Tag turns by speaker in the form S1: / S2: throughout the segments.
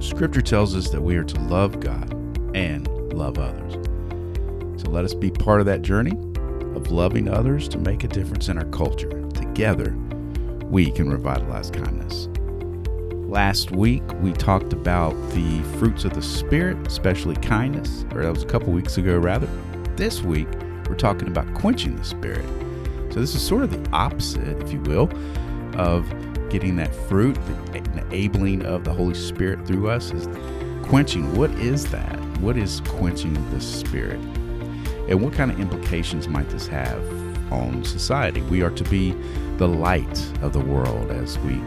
S1: Scripture tells us that we are to love God and love others. So let us be part of that journey of loving others to make a difference in our culture. Together, we can revitalize kindness. Last week, we talked about the fruits of the Spirit, especially kindness, or that was a couple weeks ago, rather. This week, we're talking about quenching the Spirit. So, this is sort of the opposite, if you will, of getting that fruit, the enabling of the Holy Spirit through us is quenching. What is that? What is quenching the Spirit? And what kind of implications might this have on society? We are to be the light of the world as we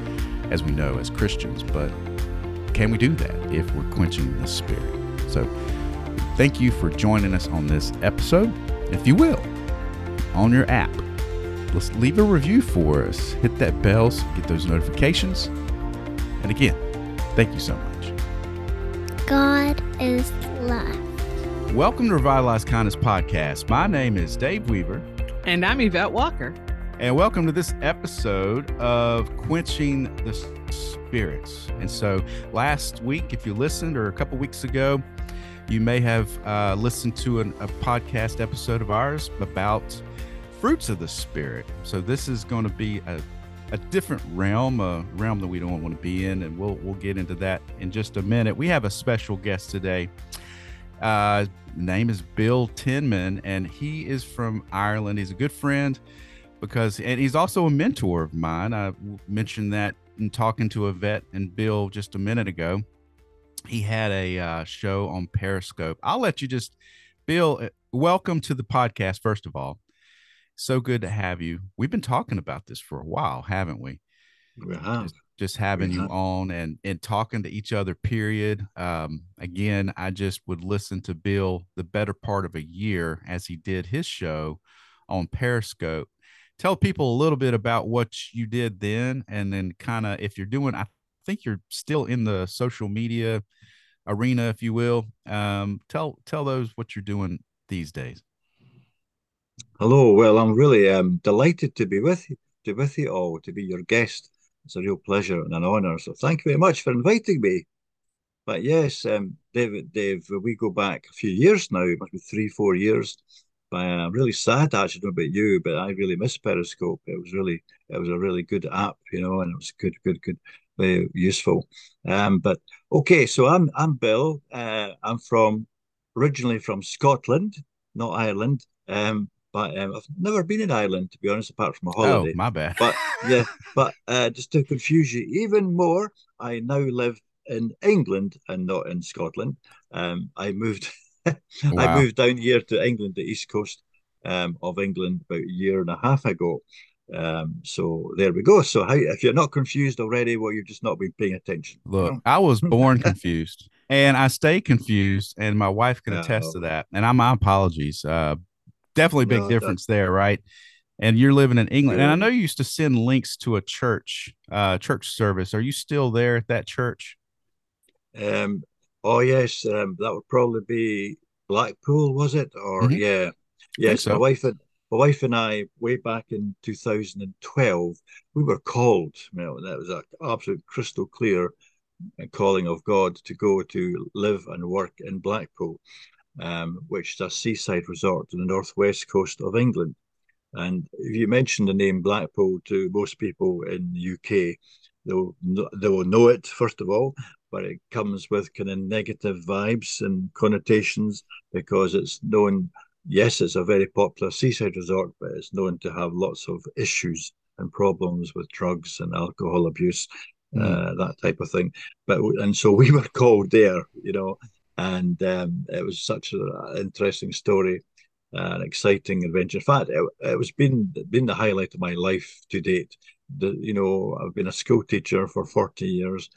S1: as we know as Christians, but can we do that if we're quenching the spirit? So thank you for joining us on this episode. If you will, on your app, let's leave a review for us. Hit that bell so get those notifications. And again, thank you so much.
S2: God is love.
S1: Welcome to Revitalize Kindness Podcast. My name is Dave Weaver.
S3: And I'm Yvette Walker.
S1: And welcome to this episode of Quenching the Spirits. And so, last week, if you listened, or a couple weeks ago, you may have uh, listened to an, a podcast episode of ours about fruits of the Spirit. So, this is going to be a, a different realm, a realm that we don't want to be in, and we'll we'll get into that in just a minute. We have a special guest today. Uh, name is Bill Tinman, and he is from Ireland. He's a good friend because and he's also a mentor of mine. I mentioned that in talking to Yvette and Bill just a minute ago. He had a uh, show on Periscope. I'll let you just, Bill, uh, welcome to the podcast. First of all, so good to have you. We've been talking about this for a while, haven't we?
S4: We have.
S1: Just, just having you on and and talking to each other. Period. Um, again, I just would listen to Bill the better part of a year as he did his show on Periscope tell people a little bit about what you did then and then kind of if you're doing i think you're still in the social media arena if you will um, tell tell those what you're doing these days
S4: hello well i'm really um, delighted to be with you to with you all to be your guest it's a real pleasure and an honor so thank you very much for inviting me but yes um, david dave we go back a few years now it must be three four years but I'm really sad actually. Know about you, but I really miss Periscope. It was really, it was a really good app, you know, and it was good, good, good, very useful. Um, but okay, so I'm I'm Bill. Uh, I'm from originally from Scotland, not Ireland. Um, but um, I've never been in Ireland to be honest, apart from a oh, holiday.
S1: Oh, my bad.
S4: But yeah, but uh, just to confuse you even more, I now live in England and not in Scotland. Um, I moved wow. I moved down here to England, the east coast um, of England, about a year and a half ago. Um, so there we go. So how, if you're not confused already, well, you've just not been paying attention.
S1: Look, I was born confused, and I stay confused, and my wife can attest to that. And I my apologies. Uh, definitely big difference there, right? And you're living in England, and I know you used to send links to a church, uh, church service. Are you still there at that church?
S4: Um, Oh yes, um, that would probably be Blackpool, was it? Or mm-hmm. yeah, yes. So. My wife and my wife and I, way back in 2012, we were called. You know, that was an absolute crystal clear calling of God to go to live and work in Blackpool, um, which is a seaside resort on the northwest coast of England. And if you mention the name Blackpool to most people in the UK, they'll they will know it first of all, but it comes with kind of negative vibes and connotations because it's known. Yes, it's a very popular seaside resort, but it's known to have lots of issues and problems with drugs and alcohol abuse, mm. uh, that type of thing. But and so we were called there, you know, and um, it was such an interesting story, an exciting adventure. In fact, it, it was been been the highlight of my life to date. The, you know, I've been a school teacher for forty years,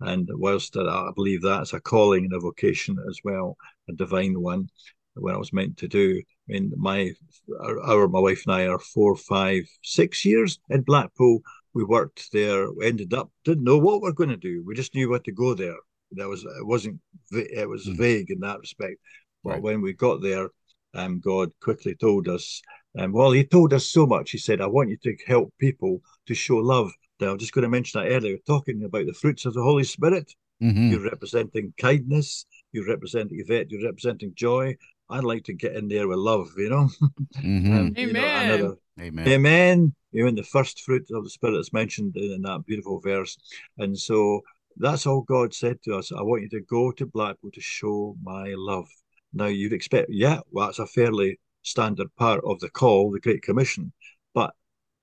S4: and whilst I believe that's a calling and a vocation as well, a divine one, what I was meant to do. I mean, my our, my wife and I are four, five, six years in Blackpool. We worked there. Ended up didn't know what we are going to do. We just knew what to go there. That was it wasn't it was mm. vague in that respect. But right. when we got there, um, God quickly told us. Um, well, He told us so much. He said, "I want you to help people to show love Now, I'm just going to mention that earlier, talking about the fruits of the Holy Spirit. Mm-hmm. You're representing kindness. You're representing Yvette. You're representing joy. I'd like to get in there with love, you know.
S3: Mm-hmm. um, Amen. You know, another,
S4: Amen. Amen. You know, the first fruit of the Spirit is mentioned in, in that beautiful verse. And so that's all God said to us. I want you to go to Blackpool to show my love. Now you'd expect, yeah, well, that's a fairly standard part of the call, the Great Commission. But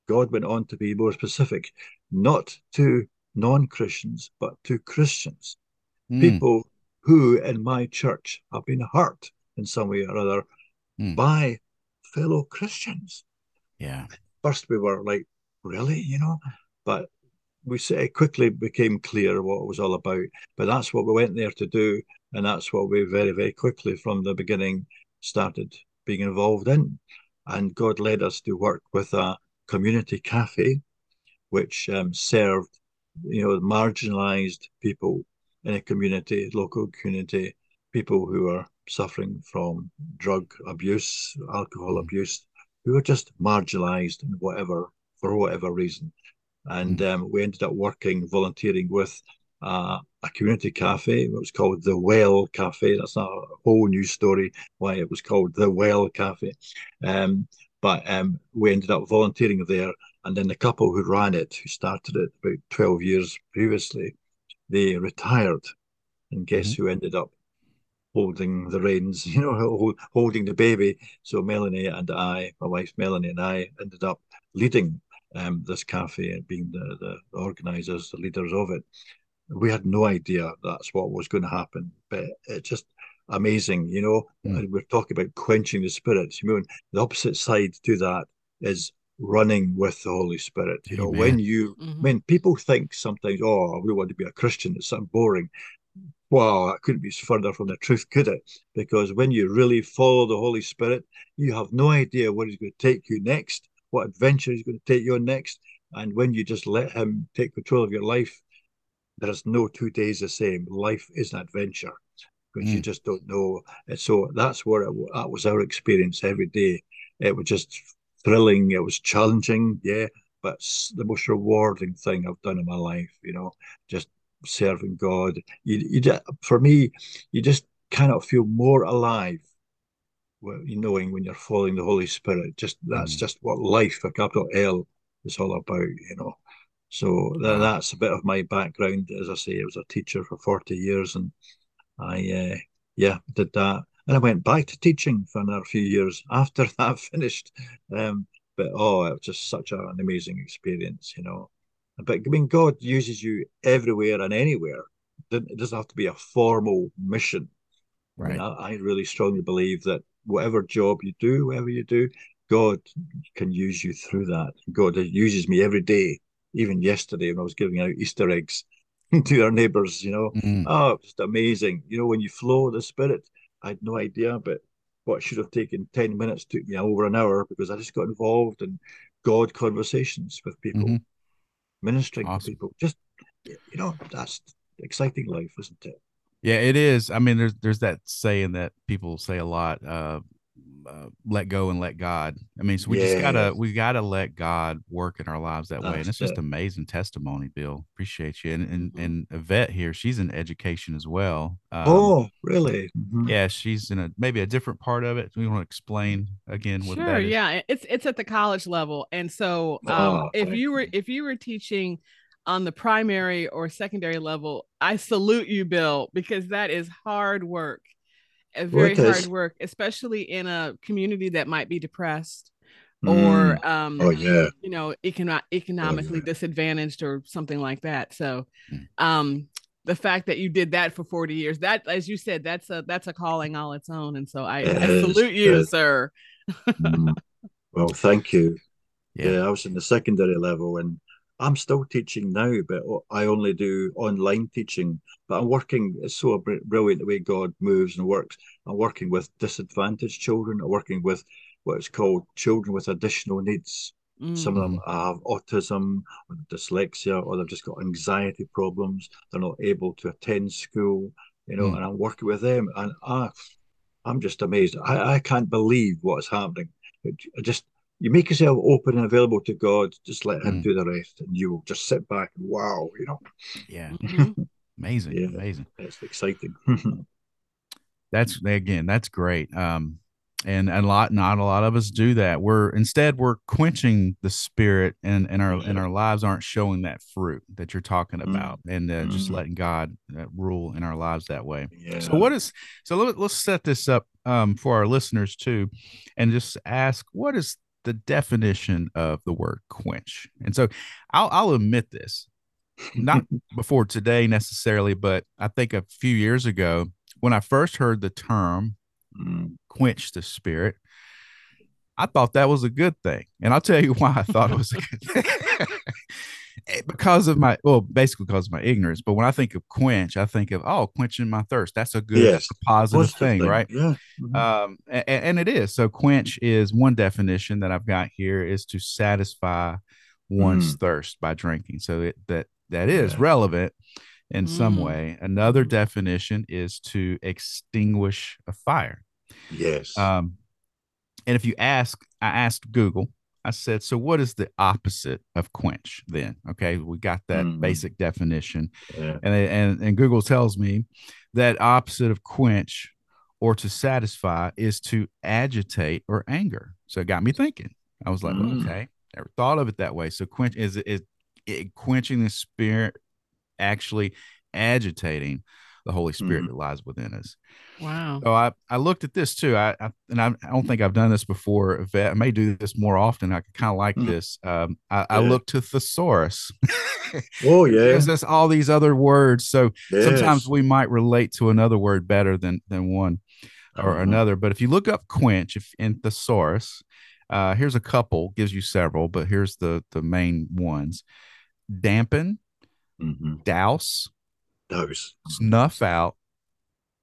S4: God went on to be more specific, not to non Christians, but to Christians, mm. people who in my church have been hurt in some way or other mm. by fellow Christians.
S1: Yeah.
S4: First, we were like, really, you know, but we quickly became clear what it was all about. But that's what we went there to do. And that's what we very, very quickly from the beginning started being involved in. And God led us to work with a community cafe, which um, served, you know, marginalized people in a community, local community, people who are suffering from drug abuse, alcohol mm. abuse, who are just marginalized in whatever for whatever reason. And mm. um, we ended up working, volunteering with uh, a community cafe. It was called the Well Cafe. That's not a whole new story why it was called the Well Cafe. Um, but um, we ended up volunteering there. And then the couple who ran it, who started it about 12 years previously, they retired. And guess mm-hmm. who ended up holding the reins, you know, holding the baby. So Melanie and I, my wife Melanie and I, ended up leading um, this cafe and being the, the organisers, the leaders of it. We had no idea that's what was going to happen, but it just amazing, you know. Mm. we're talking about quenching the spirits. You mean the opposite side to that is running with the Holy Spirit. You know, when you mm-hmm. when people think sometimes, oh, we want to be a Christian, it's something boring wow, that couldn't be further from the truth, could it? Because when you really follow the Holy Spirit, you have no idea where He's going to take you next, what adventure He's going to take you on next. And when you just let Him take control of your life, there is no two days the same. Life is an adventure because mm. you just don't know. And so that's where it, that was our experience every day. It was just thrilling. It was challenging, yeah, but the most rewarding thing I've done in my life. You know, just serving God. You, you for me, you just cannot feel more alive. You knowing when you're following the Holy Spirit, just that's mm. just what life, a capital L, is all about. You know, so that, that's a bit of my background. As I say, I was a teacher for forty years, and I, uh, yeah, did that, and I went back to teaching for another few years after that finished. Um, but oh, it was just such an amazing experience, you know. But I mean, God uses you everywhere and anywhere. It doesn't have to be a formal mission. Right. I, I really strongly believe that whatever job you do, whatever you do, God can use you through that. God uses me every day. Even yesterday, when I was giving out Easter eggs to our neighbors, you know, mm. oh, just amazing. You know, when you flow the Spirit, I had no idea, but what should have taken 10 minutes took me over an hour because I just got involved in God conversations with people. Mm-hmm ministering awesome. to people. Just you know, that's exciting life, isn't it?
S1: Yeah, it is. I mean, there's there's that saying that people say a lot. Uh, uh, let go and let God. I mean, so we just gotta we gotta let God work in our lives that That's way, and it's just it. amazing testimony, Bill. Appreciate you, and and mm-hmm. and Yvette here, she's in education as well.
S4: Um, oh, really?
S1: Mm-hmm. Yeah, she's in a maybe a different part of it. We want to explain again what sure,
S3: yeah, it's it's at the college level, and so um, oh, if you were if you were teaching on the primary or secondary level, I salute you, Bill, because that is hard work a very hard work, especially in a community that might be depressed mm. or um
S4: oh yeah
S3: you know econo- economically oh, yeah. disadvantaged or something like that so mm. um the fact that you did that for 40 years that as you said that's a that's a calling all its own and so i, I salute you sir
S4: mm. well thank you yeah. yeah i was in the secondary level and I'm still teaching now, but I only do online teaching. But I'm working, it's so brilliant the way God moves and works. I'm working with disadvantaged children. I'm working with what's called children with additional needs. Mm-hmm. Some of them mm-hmm. have autism or dyslexia, or they've just got anxiety problems. They're not able to attend school, you know, mm. and I'm working with them. And I, I'm just amazed. I, I can't believe what's happening. It just you make yourself open and available to God, just let Him mm. do the rest, and you will just sit back and wow, you know.
S1: Yeah. Mm-hmm. Amazing,
S4: yeah,
S1: amazing.
S4: That's exciting.
S1: that's again, that's great. Um, and a lot not a lot of us do that we're instead we're quenching the spirit and and our yeah. and our lives aren't showing that fruit that you're talking mm. about mm. and uh, mm. just letting god uh, rule in our lives that way yeah. so what is so Let, let, us set this up um, for our listeners too and just ask what is the definition of the word quench and so i'll, I'll admit this not before today necessarily but i think a few years ago when i first heard the term mm. quench the spirit. I thought that was a good thing. And I'll tell you why I thought it was a good thing. Because of my well, basically because of my ignorance. But when I think of quench, I think of oh, quenching my thirst. That's a good, yes. a positive thing, thing, right?
S4: Yeah. Mm-hmm.
S1: Um, and, and, it is. So quench is one definition that I've got here is to satisfy one's mm. thirst by drinking. So it, that that is yeah. relevant in mm. some way. Another mm. definition is to extinguish a fire.
S4: Yes.
S1: Um, and if you ask, I asked Google, I said, so what is the opposite of quench then? Okay, we got that mm-hmm. basic definition. Yeah. And, and, and Google tells me that opposite of quench or to satisfy is to agitate or anger. So it got me thinking. I was like, mm. okay, never thought of it that way. So quench is is it quenching the spirit actually agitating the Holy Spirit mm-hmm. that lies within us.
S3: Wow.
S1: So I, I looked at this too. I, I and I, I, don't think I've done this before. I may do this more often. I kind of like mm-hmm. this. Um, I, yeah. I looked to thesaurus.
S4: oh yeah.
S1: Because there's all these other words. So yes. sometimes we might relate to another word better than than one or uh-huh. another. But if you look up quench if in thesaurus, uh, here's a couple, gives you several, but here's the the main ones: dampen, mm-hmm. douse,
S4: douse,
S1: snuff out,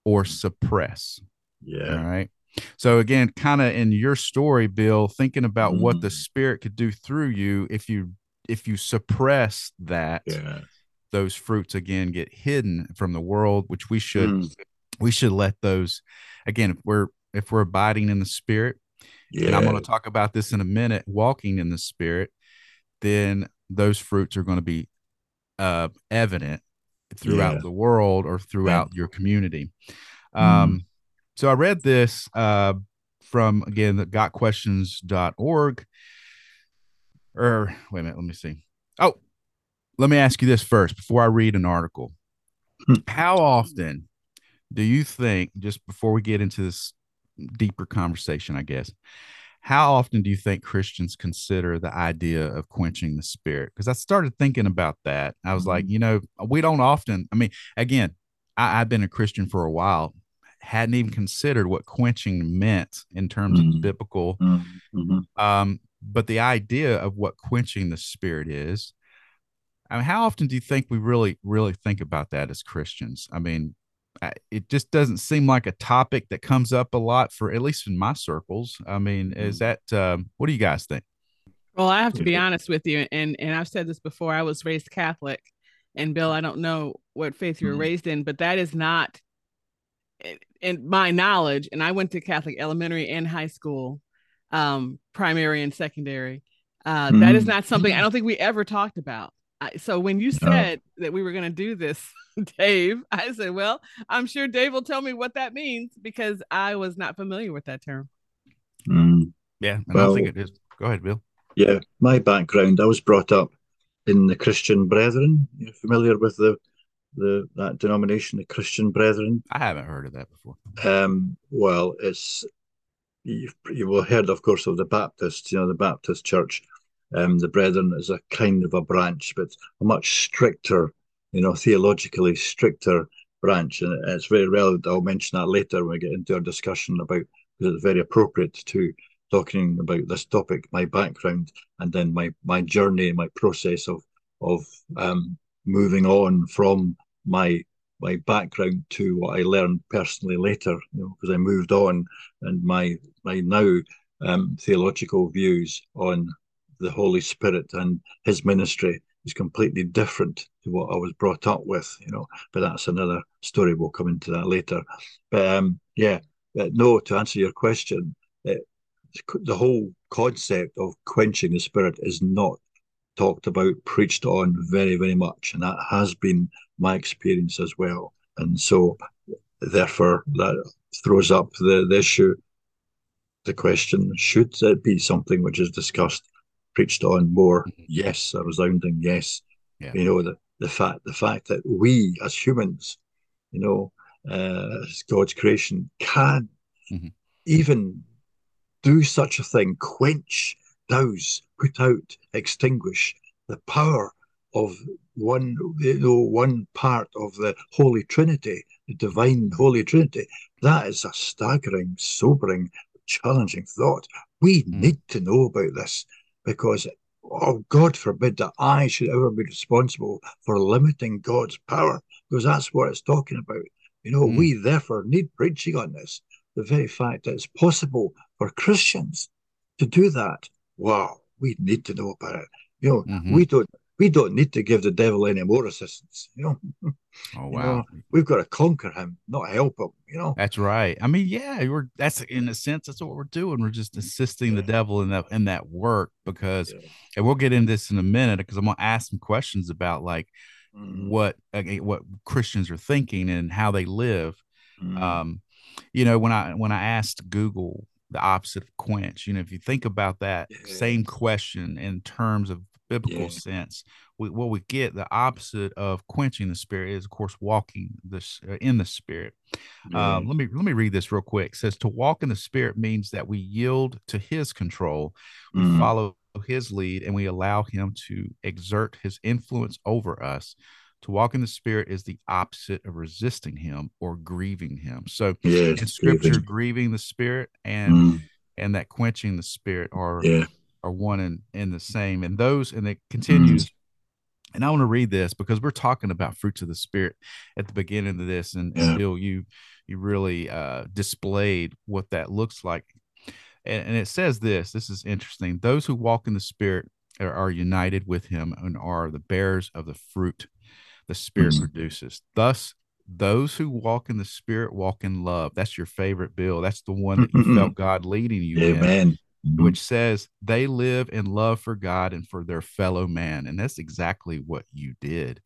S1: or suppress.
S4: Yeah.
S1: All right. So again, kind of in your story, Bill, thinking about mm-hmm. what the mm-hmm. spirit could do through you if you if you suppress that,
S4: yeah.
S1: those fruits again get hidden from the world, which we should mm. we should let those again if we're if we're abiding in the spirit, yeah. and I'm going to talk about this in a minute, walking in the spirit, then those fruits are going to be uh, evident throughout yeah. the world or throughout yeah. your community. Mm. Um, mm. So I read this uh, from again the gotquestions.org. Or wait a minute, let me see. Oh, let me ask you this first before I read an article. Hmm. How often do you think, just before we get into this deeper conversation, I guess, how often do you think Christians consider the idea of quenching the spirit? Because I started thinking about that. I was mm-hmm. like, you know, we don't often, I mean, again, I, have been a Christian for a while, hadn't even considered what quenching meant in terms mm-hmm. of biblical. Mm-hmm. Um, but the idea of what quenching the spirit is, I mean, how often do you think we really, really think about that as Christians? I mean, it just doesn't seem like a topic that comes up a lot for at least in my circles. I mean, is mm. that um, what do you guys think?
S3: Well, I have to be honest with you, and and I've said this before. I was raised Catholic, and Bill, I don't know what faith you were mm-hmm. raised in, but that is not in my knowledge. And I went to Catholic elementary and high school, um, primary and secondary. Uh, mm-hmm. that is mm-hmm. not something I don't think we ever talked about. I, so when you said no. that we were going to do this Dave. I said, Well, I'm sure Dave will tell me what that means because I was not familiar with that term.
S4: Mm.
S1: Yeah, I well, don't think it is. Go ahead, Bill.
S4: Yeah, my background, I was brought up in the Christian Brethren. You're familiar with the the that denomination, the Christian Brethren?
S1: I haven't heard of that before.
S4: Um, well, it's you've, you will heard, of course, of the Baptists. You know, the Baptist Church. Um, the Brethren is a kind of a branch, but a much stricter you know, theologically stricter branch. And it's very relevant. I'll mention that later when we get into our discussion about, because it's very appropriate to talking about this topic, my background, and then my, my journey, my process of, of um, moving on from my my background to what I learned personally later, you know, because I moved on and my my now um, theological views on the Holy Spirit and His ministry is completely different to what I was brought up with, you know. But that's another story. We'll come into that later. But um, yeah, but no. To answer your question, it, the whole concept of quenching the spirit is not talked about, preached on very, very much. And that has been my experience as well. And so, therefore, that throws up the, the issue, the question should it be something which is discussed, preached on more? Mm-hmm. Yes, a resounding yes. Yeah. You know, the, the fact the fact that we as humans, you know, uh, as God's creation, can mm-hmm. even do such a thing, quench, douse, put out, extinguish the power of one, you know, one part of the Holy Trinity, the divine Holy Trinity. That is a staggering, sobering, challenging thought. We mm. need to know about this because, oh, God forbid that I should ever be responsible for limiting God's power, because that's what it's talking about. You know, mm. we therefore need preaching on this. The very fact that it's possible for Christians to do that. Wow, we need to know about it. You know, mm-hmm. we don't we don't need to give the devil any more assistance. You know.
S1: Oh wow. Know,
S4: we've got to conquer him, not help him. You know.
S1: That's right. I mean, yeah, we're that's in a sense that's what we're doing. We're just assisting yeah. the devil in that in that work because, yeah. and we'll get into this in a minute because I'm gonna ask some questions about like mm. what what Christians are thinking and how they live. Mm. Um, you know, when I when I asked Google the opposite of quench. You know, if you think about that yeah. same question in terms of biblical yeah. sense, we, what we get the opposite of quenching the spirit is, of course, walking this uh, in the spirit. Yeah. Um, let me let me read this real quick. It says to walk in the spirit means that we yield to His control, we mm. follow His lead, and we allow Him to exert His influence over us to walk in the spirit is the opposite of resisting him or grieving him. So yes, in scripture, grieving. grieving the spirit and mm. and that quenching the spirit are yeah. Are one and, and the same. And those and it continues. Mm. And I want to read this because we're talking about fruits of the spirit at the beginning of this, and, yeah. Bill, you you really uh, displayed what that looks like. And, and it says this. This is interesting. Those who walk in the spirit are, are united with him and are the bearers of the fruit the Spirit mm-hmm. produces. Thus, those who walk in the Spirit walk in love. That's your favorite Bill. That's the one that you mm-hmm. felt God leading you Amen. in, mm-hmm. which says they live in love for God and for their fellow man. And that's exactly what you did.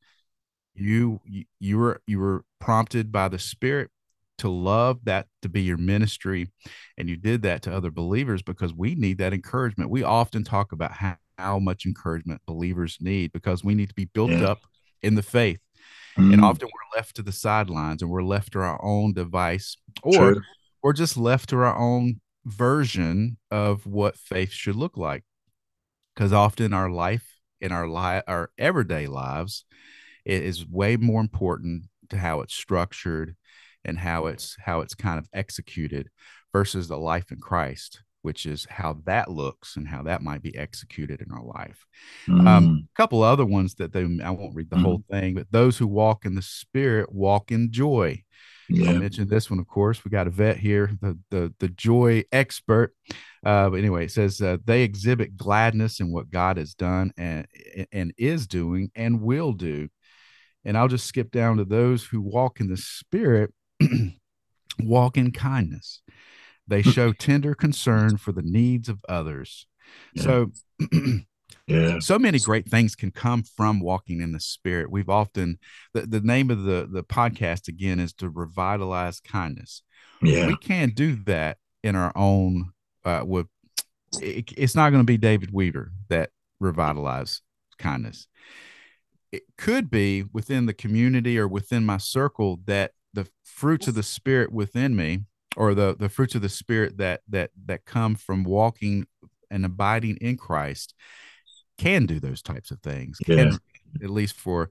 S1: You you, were you were prompted by the Spirit to love that to be your ministry and you did that to other believers because we need that encouragement we often talk about how, how much encouragement believers need because we need to be built yeah. up in the faith. Mm. And often we're left to the sidelines and we're left to our own device or True. we're just left to our own version of what faith should look like. Because often our life in our life, our everyday lives, it is way more important to how it's structured and how it's how it's kind of executed versus the life in Christ which is how that looks and how that might be executed in our life. Mm. Um, a couple other ones that they, I won't read the mm. whole thing, but those who walk in the spirit walk in joy. Yeah. I mentioned this one, of course. We got Yvette here, the the the joy expert. Uh, but anyway, it says uh, they exhibit gladness in what God has done and and is doing and will do. And I'll just skip down to those who walk in the spirit, walk in kindness. They show tender concern for the needs of others. Yeah. So, yeah. so many great things can come from walking in the spirit. We've often the, the name of the the podcast again is to revitalize kindness. Yeah. We can't do that in our own uh with it, it's not going to be David Weaver that revitalize kindness. It could be within the community or within my circle that the fruits of the spirit within me or the the fruits of the spirit that that that come from walking and abiding in Christ can do those types of things. Can, at least for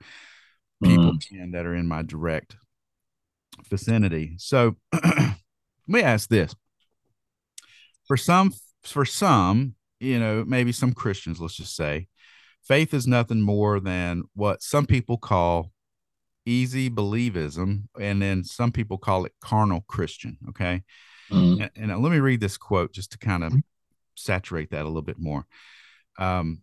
S1: people mm. that are in my direct vicinity. So let me ask this. For some for some, you know, maybe some Christians, let's just say, faith is nothing more than what some people call easy believism, and then some people call it carnal Christian. Okay. Mm-hmm. And, and, uh, let me read this quote just to kind of saturate that a little bit more. Um,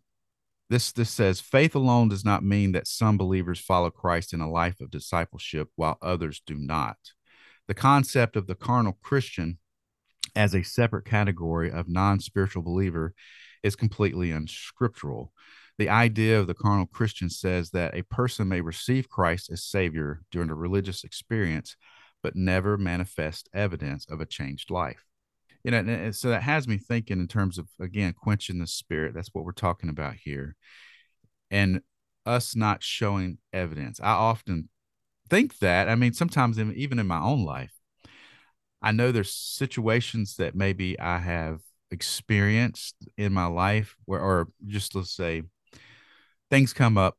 S1: this this says faith alone does not mean that some believers follow Christ in a life of discipleship while others do not. The concept of the carnal Christian as a separate category of non-spiritual believer is completely unscriptural. the idea of the carnal Christian says that a person may receive Christ as Savior during a religious experience, but never manifest evidence of a changed life. You know, and so that has me thinking in terms of again quenching the spirit. That's what we're talking about here, and us not showing evidence. I often think that. I mean, sometimes even in my own life, I know there's situations that maybe I have experienced in my life where, or just let's say, things come up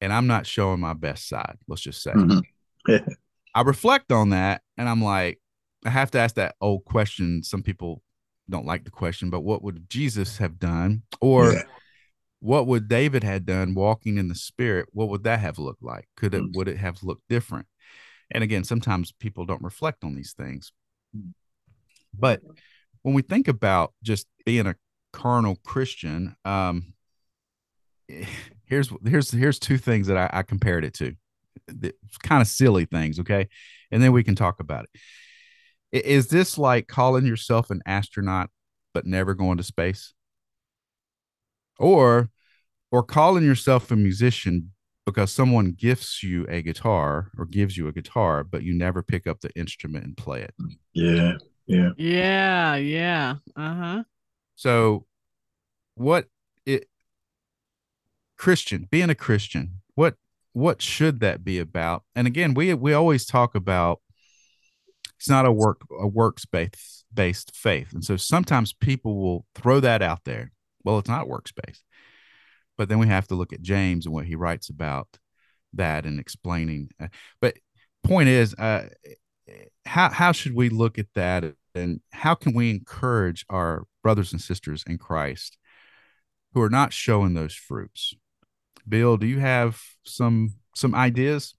S1: and I'm not showing my best side. Let's just say. Mm-hmm. I reflect on that and I'm like, I have to ask that old question. Some people don't like the question, but what would Jesus have done? Or yeah. what would David had done walking in the spirit? What would that have looked like? Could it mm-hmm. would it have looked different? And again, sometimes people don't reflect on these things. But when we think about just being a carnal Christian, um, here's here's here's two things that I, I compared it to. It's kind of silly things, okay, and then we can talk about it. Is this like calling yourself an astronaut but never going to space, or or calling yourself a musician because someone gifts you a guitar or gives you a guitar, but you never pick up the instrument and play it?
S4: Yeah, yeah,
S3: yeah, yeah. Uh huh.
S1: So, what it Christian, being a Christian, what what should that be about? And again, we we always talk about it's not a work a works based based faith, and so sometimes people will throw that out there. Well, it's not works based, but then we have to look at James and what he writes about that and explaining. Uh, but point is, uh, how how should we look at that, and how can we encourage our brothers and sisters in Christ who are not showing those fruits? Bill, do you have some some ideas?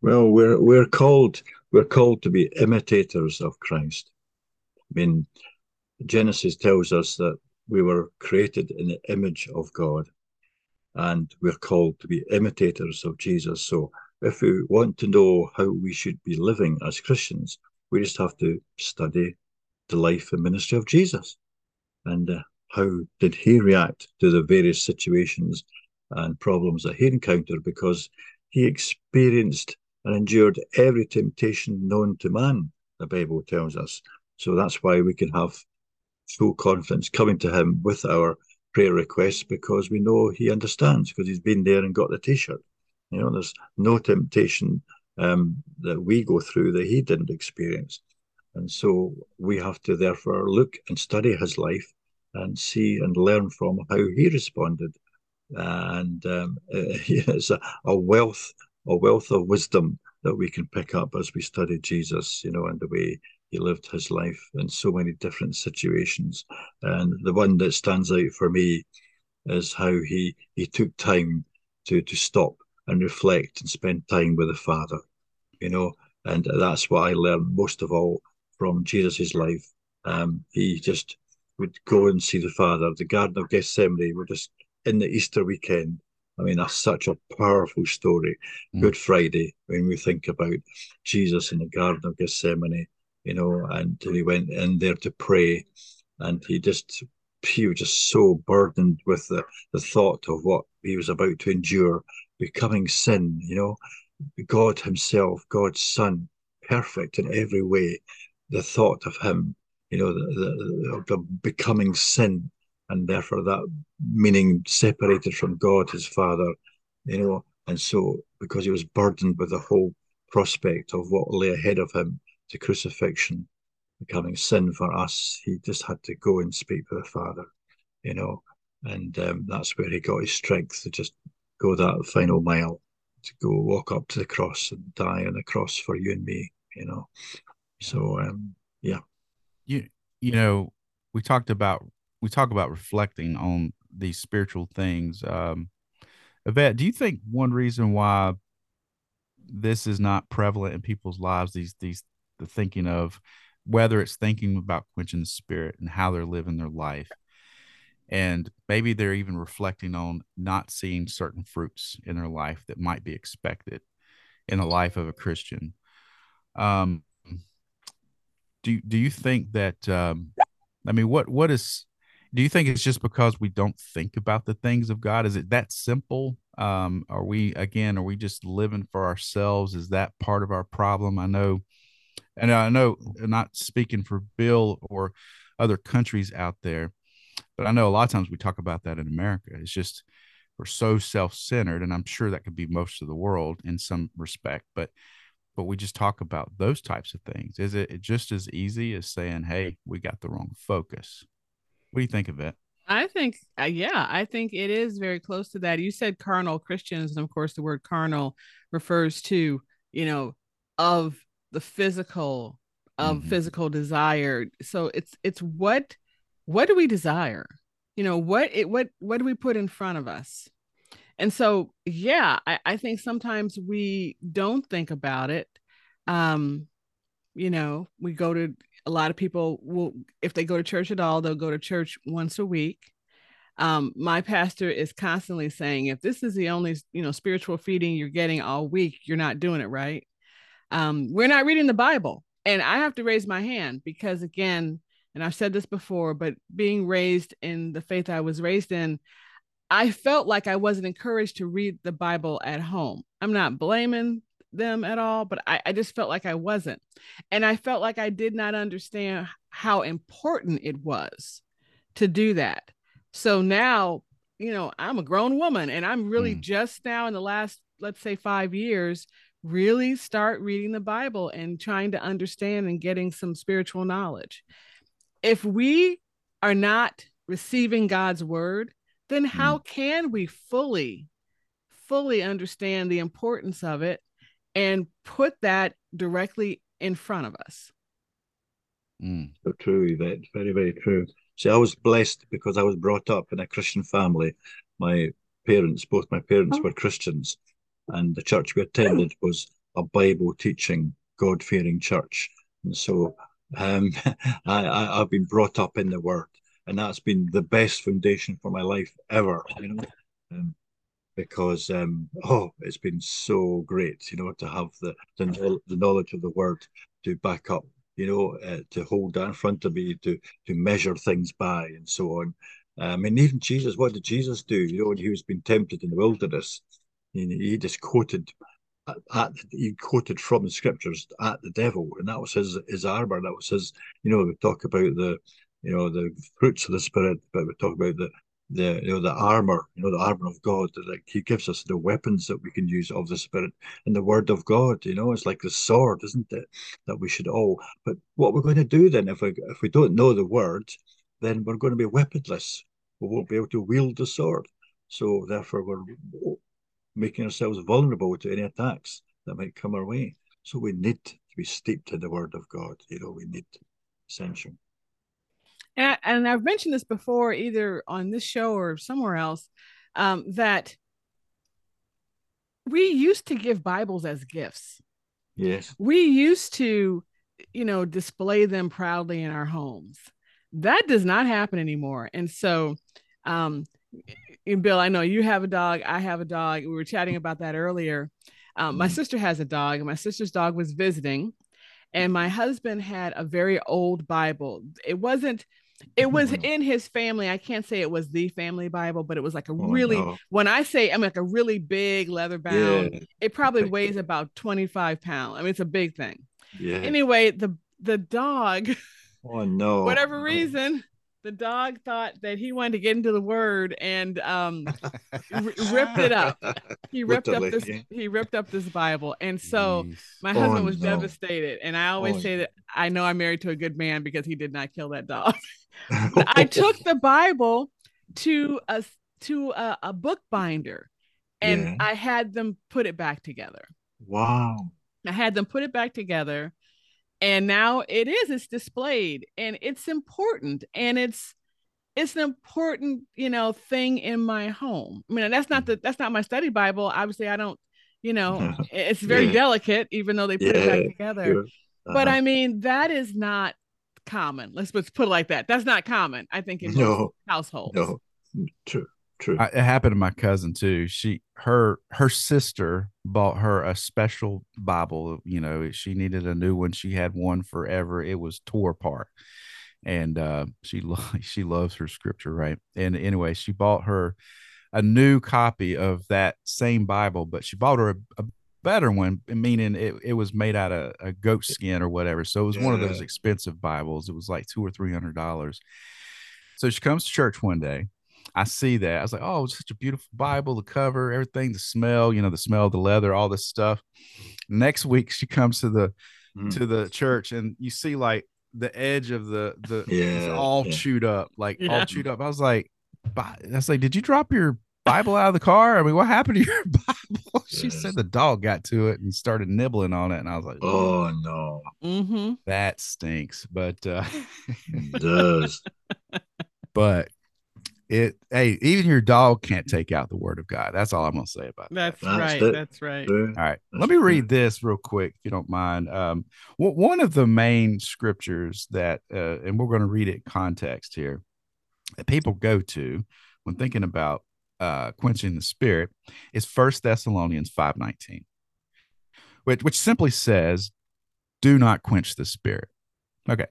S4: Well, we're we're called we're called to be imitators of Christ. I mean, Genesis tells us that we were created in the image of God, and we're called to be imitators of Jesus. So, if we want to know how we should be living as Christians, we just have to study the life and ministry of Jesus, and uh, how did he react to the various situations and problems that he encountered because he experienced and endured every temptation known to man, the Bible tells us. So that's why we can have full confidence coming to him with our prayer requests because we know he understands because he's been there and got the t-shirt. You know, there's no temptation um, that we go through that he didn't experience. And so we have to therefore look and study his life and see and learn from how he responded. And um, it's a, a, wealth, a wealth of wisdom that we can pick up as we study Jesus, you know, and the way he lived his life in so many different situations. And the one that stands out for me is how he he took time to to stop and reflect and spend time with the Father, you know. And that's what I learned most of all from Jesus's life. Um, he just would go and see the Father. The Garden of Gethsemane, we're just in the Easter weekend. I mean, that's such a powerful story. Mm. Good Friday, when we think about Jesus in the Garden of Gethsemane, you know, and he went in there to pray, and he just he was just so burdened with the, the thought of what he was about to endure, becoming sin, you know, God Himself, God's Son, perfect in every way. The thought of Him you know, the, the, the becoming sin, and therefore that meaning separated from God, his Father, you know, and so because he was burdened with the whole prospect of what lay ahead of him, the crucifixion, becoming sin for us, he just had to go and speak to the Father, you know, and um, that's where he got his strength to just go that final mile, to go walk up to the cross and die on the cross for you and me, you know. So um, yeah
S1: you you know we talked about we talk about reflecting on these spiritual things um Yvette, do you think one reason why this is not prevalent in people's lives these these the thinking of whether it's thinking about quenching the spirit and how they're living their life and maybe they're even reflecting on not seeing certain fruits in their life that might be expected in the life of a christian? Um do do you think that um, I mean what what is do you think it's just because we don't think about the things of God? Is it that simple? Um, are we again? Are we just living for ourselves? Is that part of our problem? I know, and I know, not speaking for Bill or other countries out there, but I know a lot of times we talk about that in America. It's just we're so self-centered, and I'm sure that could be most of the world in some respect, but but we just talk about those types of things. Is it just as easy as saying, "Hey, we got the wrong focus"? What do you think of it?
S3: I think, uh, yeah, I think it is very close to that. You said carnal Christians, and of course, the word carnal refers to, you know, of the physical, of mm-hmm. physical desire. So it's it's what what do we desire? You know, what it what what do we put in front of us? And so, yeah, I, I think sometimes we don't think about it. Um, you know, we go to a lot of people will if they go to church at all they'll go to church once a week. Um, my pastor is constantly saying if this is the only you know spiritual feeding you're getting all week you're not doing it right. Um, we're not reading the bible. And i have to raise my hand because again and i've said this before but being raised in the faith i was raised in i felt like i wasn't encouraged to read the bible at home. I'm not blaming them at all, but I, I just felt like I wasn't. And I felt like I did not understand how important it was to do that. So now, you know, I'm a grown woman and I'm really mm. just now in the last, let's say, five years, really start reading the Bible and trying to understand and getting some spiritual knowledge. If we are not receiving God's word, then how mm. can we fully, fully understand the importance of it and put that directly in front of us.
S4: Mm. So true, that very, very true. See, I was blessed because I was brought up in a Christian family. My parents, both my parents oh. were Christians, and the church we attended was a Bible teaching, God fearing church. And so um, I, I, have been brought up in the Word, and that's been the best foundation for my life ever. You know, um, because um, oh, it's been so great, you know, to have the the, the knowledge of the word to back up, you know, uh, to hold that in front of me, to to measure things by, and so on. I mean, even Jesus, what did Jesus do? You know, when he was being tempted in the wilderness, he, he just quoted at, at, he quoted from the scriptures at the devil, and that was his his armor. That was his. You know, we talk about the you know the fruits of the spirit, but we talk about the the you know the armor, you know the armor of God. Like He gives us the weapons that we can use of the Spirit and the Word of God. You know, it's like the sword, isn't it? That we should all. But what we're going to do then, if we if we don't know the Word, then we're going to be weaponless. We won't be able to wield the sword. So therefore, we're making ourselves vulnerable to any attacks that might come our way. So we need to be steeped in the Word of God. You know, we need essential
S3: and, I, and I've mentioned this before, either on this show or somewhere else, um, that we used to give Bibles as gifts.
S4: Yes.
S3: We used to, you know, display them proudly in our homes. That does not happen anymore. And so, um, and Bill, I know you have a dog. I have a dog. We were chatting about that earlier. Um, my mm-hmm. sister has a dog, and my sister's dog was visiting, and my husband had a very old Bible. It wasn't it was mm-hmm. in his family. I can't say it was the family Bible, but it was like a oh, really, no. when I say I'm like a really big leather bound, yeah. it probably weighs about 25 pounds. I mean, it's a big thing. Yeah. Anyway, the the dog,
S4: oh no,
S3: whatever reason, the dog thought that he wanted to get into the word and um r- ripped it up he ripped up this he ripped up this bible and so Jeez. my husband oh, was no. devastated and i always oh, say that i know i'm married to a good man because he did not kill that dog i took the bible to a to a, a bookbinder and yeah. i had them put it back together
S4: wow
S3: i had them put it back together and now it is it's displayed and it's important and it's it's an important you know thing in my home i mean that's not the that's not my study bible obviously i don't you know it's very yeah. delicate even though they put yeah. it back together uh-huh. but i mean that is not common let's, let's put it like that that's not common i think in no, households
S4: no true True. I,
S1: it happened to my cousin too. She her her sister bought her a special Bible. You know, she needed a new one. She had one forever. It was tore apart. and uh, she lo- she loves her scripture, right? And anyway, she bought her a new copy of that same Bible, but she bought her a, a better one, meaning it, it was made out of a goat skin or whatever. So it was yeah. one of those expensive Bibles. It was like two or three hundred dollars. So she comes to church one day. I see that. I was like, oh, it's such a beautiful Bible, the cover, everything, the smell, you know, the smell of the leather, all this stuff. Next week she comes to the mm. to the church and you see like the edge of the the yeah, all yeah. chewed up, like all chewed up. I was like, I was like, did you drop your Bible out of the car? I mean, what happened to your Bible? She yes. said the dog got to it and started nibbling on it, and I was like,
S4: oh no,
S3: mm-hmm.
S1: that stinks. But uh,
S4: it does.
S1: but it hey even your dog can't take out the word of god that's all i'm gonna say about that.
S3: that's that. right that's, that's right all
S1: right that's let me read this real quick if you don't mind um one of the main scriptures that uh, and we're going to read it context here that people go to when thinking about uh quenching the spirit is first thessalonians 5 19 which which simply says do not quench the spirit okay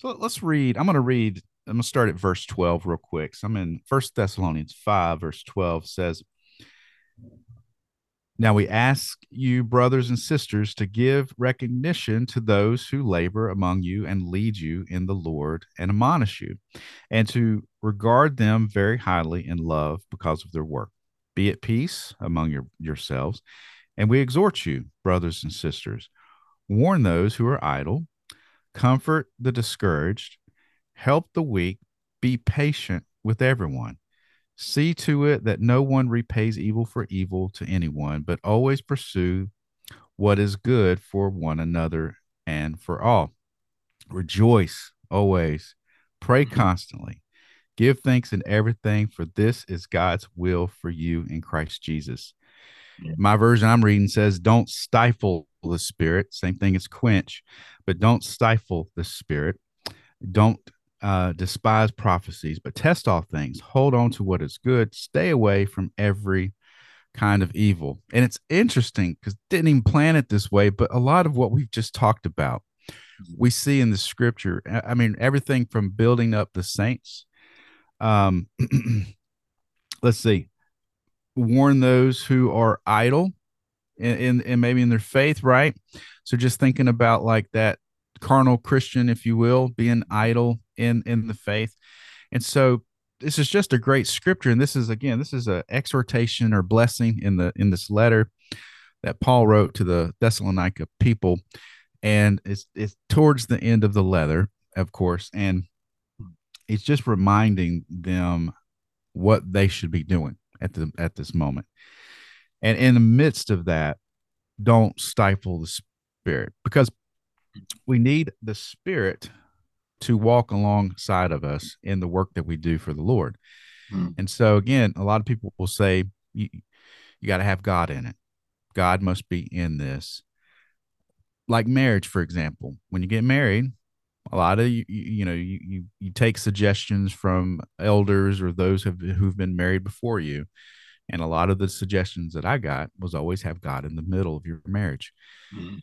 S1: so let's read i'm going to read I'm gonna start at verse 12 real quick. So I'm in First Thessalonians 5, verse 12 says, Now we ask you, brothers and sisters, to give recognition to those who labor among you and lead you in the Lord and admonish you, and to regard them very highly in love because of their work. Be at peace among your, yourselves. And we exhort you, brothers and sisters, warn those who are idle, comfort the discouraged help the weak, be patient with everyone. See to it that no one repays evil for evil to anyone, but always pursue what is good for one another and for all. Rejoice always, pray mm-hmm. constantly, give thanks in everything, for this is God's will for you in Christ Jesus. My version I'm reading says, Don't stifle the spirit. Same thing as quench, but don't stifle the spirit. Don't uh, despise prophecies, but test all things. Hold on to what is good. Stay away from every kind of evil. And it's interesting because didn't even plan it this way, but a lot of what we've just talked about, we see in the scripture. I mean, everything from building up the saints. Um, let's see, warn those who are idle and, and maybe in their faith, right? So just thinking about like that carnal Christian, if you will, being idle in in the faith. And so this is just a great scripture. And this is again, this is an exhortation or blessing in the in this letter that Paul wrote to the Thessalonica people. And it's it's towards the end of the letter, of course, and it's just reminding them what they should be doing at the at this moment. And in the midst of that, don't stifle the spirit because we need the spirit to walk alongside of us in the work that we do for the Lord. Hmm. And so again, a lot of people will say you, you got to have God in it. God must be in this. Like marriage, for example, when you get married, a lot of you, you know, you, you, you take suggestions from elders or those who've, who've been married before you. And a lot of the suggestions that I got was always have God in the middle of your marriage. Mm-hmm.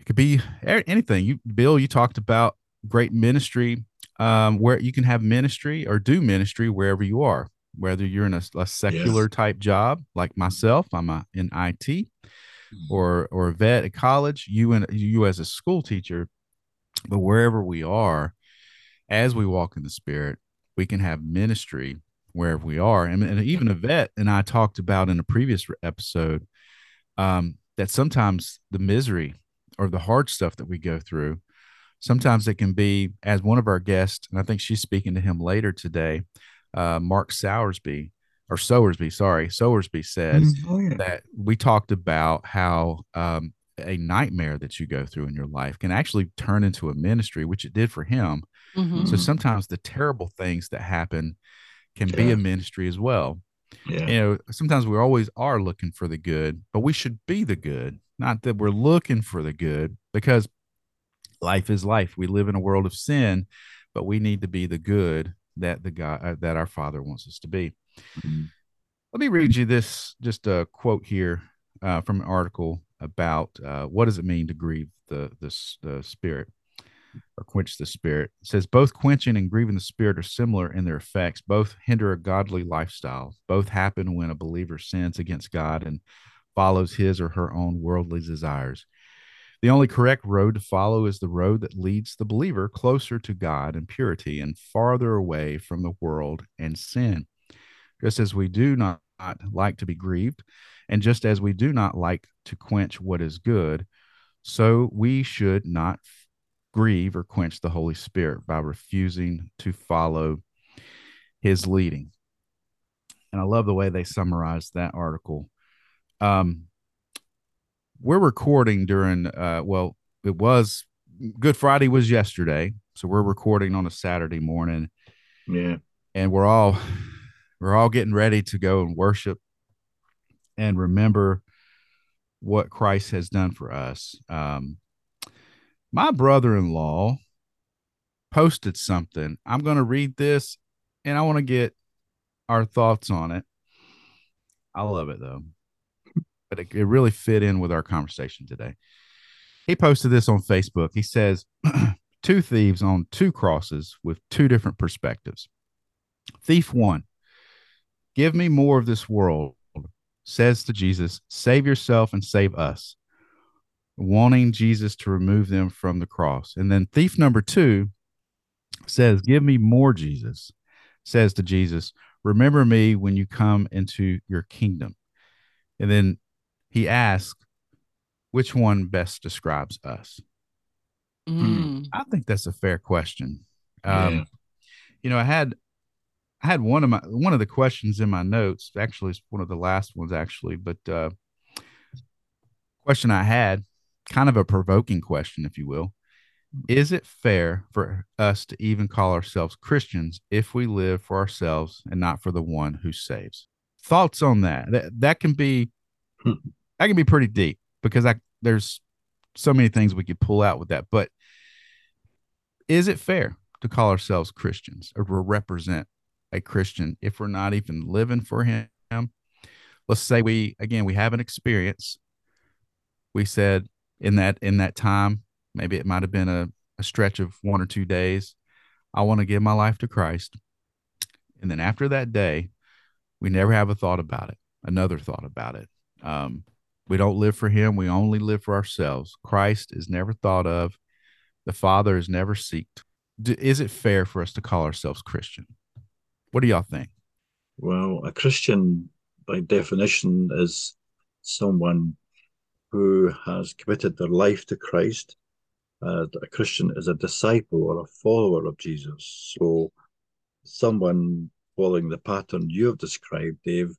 S1: It could be anything. You, Bill, you talked about great ministry um, where you can have ministry or do ministry wherever you are, whether you're in a, a secular yes. type job like myself, I'm a, in IT, mm-hmm. or or Yvette at college, you and you as a school teacher, but wherever we are, as we walk in the Spirit, we can have ministry wherever we are, and, and even Yvette and I talked about in a previous episode um, that sometimes the misery or the hard stuff that we go through sometimes it can be as one of our guests, and I think she's speaking to him later today, uh, Mark Sowersby or Sowersby, sorry, Sowersby said mm-hmm. oh, yeah. that we talked about how um, a nightmare that you go through in your life can actually turn into a ministry, which it did for him. Mm-hmm. So sometimes the terrible things that happen can yeah. be a ministry as well. Yeah. You know, sometimes we always are looking for the good, but we should be the good, not that we're looking for the good, because life is life. We live in a world of sin, but we need to be the good that the God uh, that our Father wants us to be. Mm-hmm. Let me read you this just a quote here uh, from an article about uh, what does it mean to grieve the the, the Spirit. or quench the spirit. It says both quenching and grieving the spirit are similar in their effects. Both hinder a godly lifestyle. Both happen when a believer sins against God and follows his or her own worldly desires. The only correct road to follow is the road that leads the believer closer to God and purity and farther away from the world and sin. Just as we do not like to be grieved, and just as we do not like to quench what is good, so we should not grieve or quench the Holy Spirit by refusing to follow his leading. And I love the way they summarized that article. Um, we're recording during uh well it was good friday was yesterday so we're recording on a saturday morning.
S4: Yeah.
S1: And we're all we're all getting ready to go and worship and remember what christ has done for us. Um my brother-in-law posted something. I'm going to read this and i want to get our thoughts on it. I love it though but it, it really fit in with our conversation today. He posted this on Facebook. He says, Two thieves on two crosses with two different perspectives. Thief one, give me more of this world, says to Jesus, save yourself and save us, wanting Jesus to remove them from the cross. And then thief number two says, Give me more Jesus, says to Jesus, remember me when you come into your kingdom. And then he asked, which one best describes us? Mm. I think that's a fair question. Um, yeah. You know, I had I had one of my one of the questions in my notes. Actually, it's one of the last ones, actually. But uh, question I had, kind of a provoking question, if you will. Is it fair for us to even call ourselves Christians if we live for ourselves and not for the one who saves? Thoughts on that? That that can be that can be pretty deep because I there's so many things we could pull out with that. But is it fair to call ourselves Christians or represent a Christian if we're not even living for him? Let's say we again we have an experience. We said in that in that time, maybe it might have been a, a stretch of one or two days. I want to give my life to Christ. And then after that day, we never have a thought about it, another thought about it. Um, we don't live for him. We only live for ourselves. Christ is never thought of. The Father is never seeked. Is it fair for us to call ourselves Christian? What do y'all think?
S4: Well, a Christian, by definition, is someone who has committed their life to Christ. Uh, a Christian is a disciple or a follower of Jesus. So, someone following the pattern you have described, Dave,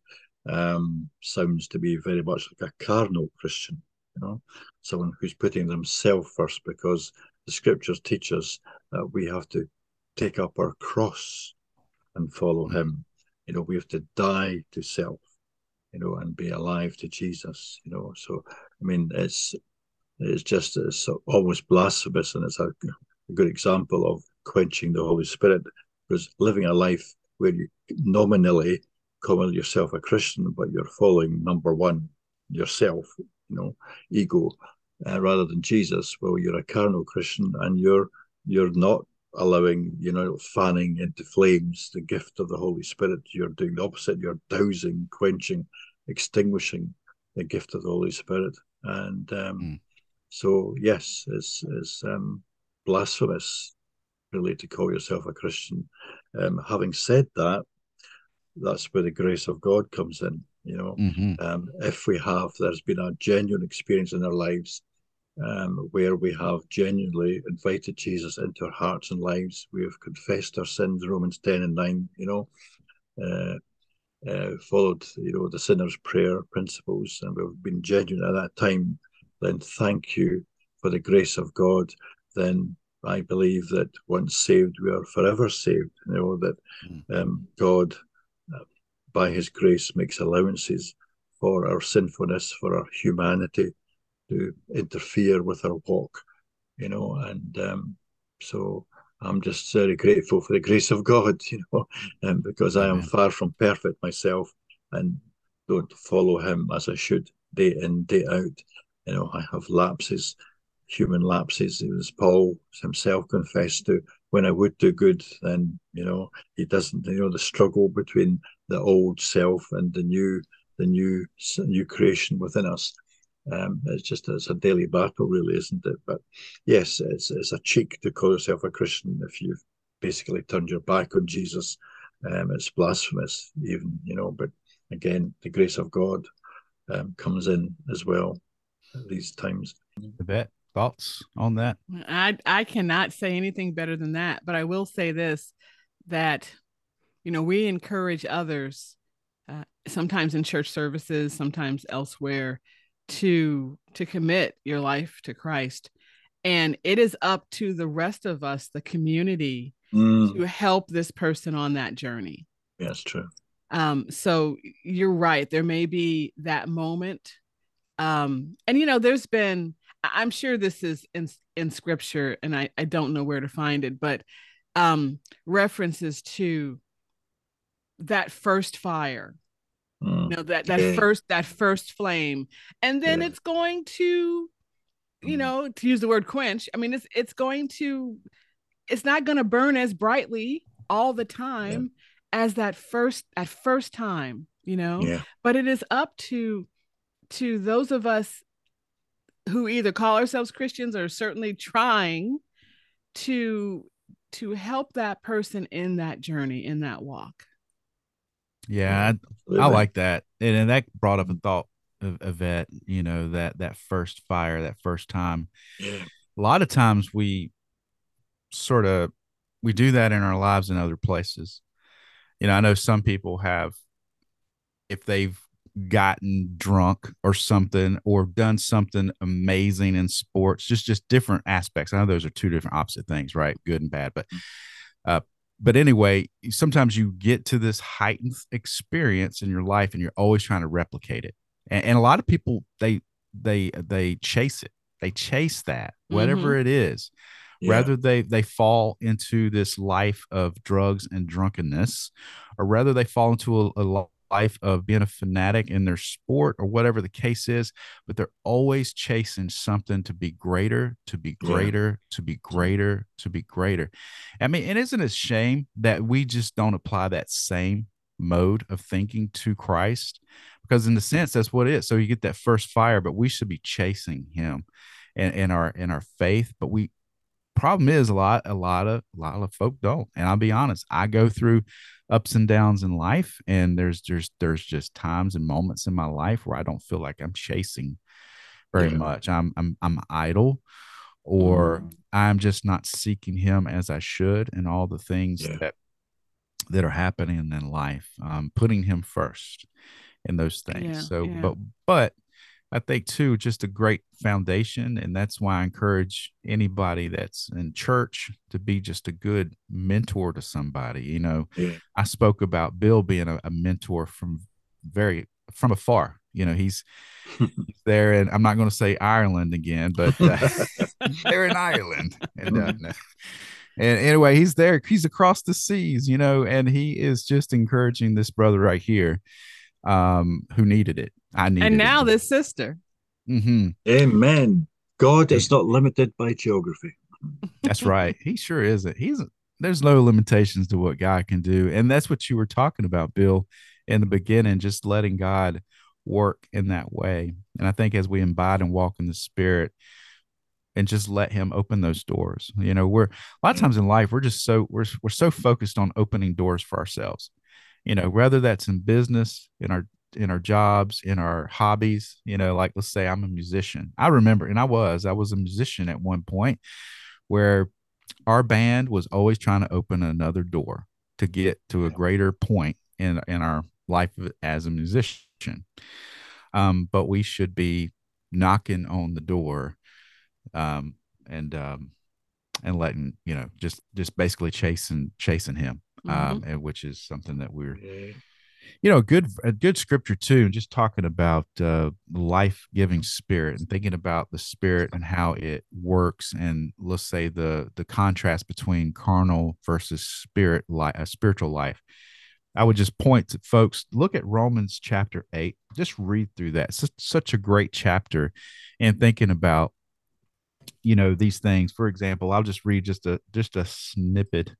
S4: um, sounds to be very much like a carnal Christian, you know, someone who's putting themselves first because the scriptures teach us that we have to take up our cross and follow him. You know, we have to die to self, you know, and be alive to Jesus, you know. So, I mean, it's it's just it's almost blasphemous, and it's a, a good example of quenching the Holy Spirit because living a life where you nominally calling yourself a Christian, but you're following number one yourself, you know, ego, uh, rather than Jesus. Well, you're a carnal Christian, and you're you're not allowing, you know, fanning into flames the gift of the Holy Spirit. You're doing the opposite. You're dousing, quenching, extinguishing the gift of the Holy Spirit. And um, mm. so, yes, it's, it's um, blasphemous, really, to call yourself a Christian. Um, having said that, that's where the grace of God comes in. You know, mm-hmm. um, if we have, there's been a genuine experience in our lives um, where we have genuinely invited Jesus into our hearts and lives. We have confessed our sins, Romans 10 and 9, you know, uh, uh, followed, you know, the sinner's prayer principles, and we've been genuine at that time. Then thank you for the grace of God. Then I believe that once saved, we are forever saved. You know, that mm. um, God by his grace makes allowances for our sinfulness, for our humanity to interfere with our walk, you know, and um, so I'm just very grateful for the grace of God, you know, and because I am far from perfect myself and don't follow him as I should day in, day out. You know, I have lapses human lapses. It was Paul himself confessed to when I would do good, then you know he doesn't. You know the struggle between the old self and the new, the new, new creation within us. Um, it's just it's a daily battle, really, isn't it? But yes, it's it's a cheek to call yourself a Christian if you've basically turned your back on Jesus. Um, it's blasphemous, even you know. But again, the grace of God um, comes in as well at these times.
S1: Yvette, thoughts on that?
S3: I I cannot say anything better than that, but I will say this: that you know we encourage others, uh, sometimes in church services, sometimes elsewhere, to to commit your life to Christ. And it is up to the rest of us the community mm. to help this person on that journey.
S4: Yeah that's true.
S3: Um so you're right. There may be that moment. Um and you know there's been i'm sure this is in in scripture and i i don't know where to find it but um references to that first fire mm. you know that that yeah. first that first flame and then yeah. it's going to you mm. know to use the word quench i mean it's it's going to it's not going to burn as brightly all the time yeah. as that first at first time you know but it is up to to those of us who either call ourselves christians or certainly trying to to help that person in that journey in that walk
S1: yeah, I, I, like that, and, and that brought up a thought of Yvette. You know that that first fire, that first time.
S4: Yeah.
S1: A lot of times we sort of we do that in our lives in other places. You know, I know some people have, if they've gotten drunk or something or done something amazing in sports, just just different aspects. I know those are two different opposite things, right? Good and bad, but uh, but anyway, sometimes you get to this heightened experience in your life and you're always trying to replicate it. And, and a lot of people they they they chase it. They chase that, whatever mm-hmm. it is. Yeah. Rather they they fall into this life of drugs and drunkenness, or rather they fall into a, a life of being a fanatic in their sport or whatever the case is, but they're always chasing something to be greater, to be greater, yeah. to be greater, to be greater. I mean, and isn't it a shame that we just don't apply that same mode of thinking to Christ? Because in the sense, that's what it is. So you get that first fire, but we should be chasing him and in our in our faith. But we problem is a lot, a lot of a lot of folk don't. And I'll be honest, I go through ups and downs in life and there's there's there's just times and moments in my life where I don't feel like I'm chasing very yeah. much. I'm I'm I'm idle or mm. I'm just not seeking him as I should and all the things yeah. that that are happening in life. Um putting him first in those things. Yeah, so but but I think too, just a great foundation. And that's why I encourage anybody that's in church to be just a good mentor to somebody. You know, yeah. I spoke about Bill being a, a, mentor from very from afar. You know, he's, he's there, and I'm not going to say Ireland again, but uh, they're in Ireland. And, uh, and anyway, he's there. He's across the seas, you know, and he is just encouraging this brother right here um, who needed it. I needed
S3: And now
S1: it.
S3: this sister.
S1: Mm-hmm.
S4: Amen. God is not limited by geography.
S1: That's right. He sure isn't. He's there's no limitations to what God can do. And that's what you were talking about, Bill, in the beginning, just letting God work in that way. And I think as we abide and walk in the spirit and just let him open those doors. You know, we're a lot of times in life, we're just so we're we're so focused on opening doors for ourselves you know whether that's in business in our in our jobs in our hobbies you know like let's say i'm a musician. I remember and i was i was a musician at one point where our band was always trying to open another door to get to a greater point in in our life as a musician. Um, but we should be knocking on the door um, and um, and letting you know just just basically chasing chasing him um, mm-hmm. and which is something that we're, you know, good a good scripture too. And just talking about uh, life giving spirit and thinking about the spirit and how it works, and let's say the the contrast between carnal versus spirit life, uh, spiritual life. I would just point to folks look at Romans chapter 8 just read through that it's such a great chapter and thinking about you know these things. For example, I'll just read just a just a snippet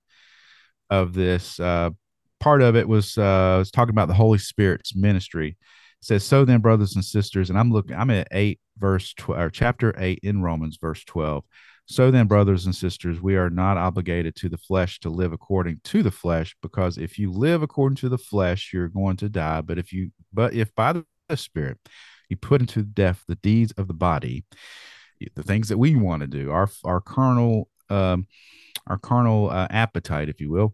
S1: of this. Uh, part of it was uh, was talking about the Holy Spirit's ministry. It says, "So then, brothers and sisters," and I'm looking. I'm at eight verse twelve, or chapter eight in Romans, verse twelve. So then, brothers and sisters, we are not obligated to the flesh to live according to the flesh, because if you live according to the flesh, you're going to die. But if you, but if by the Spirit you put into death the deeds of the body, the things that we want to do, our our carnal, um, our carnal uh, appetite, if you will,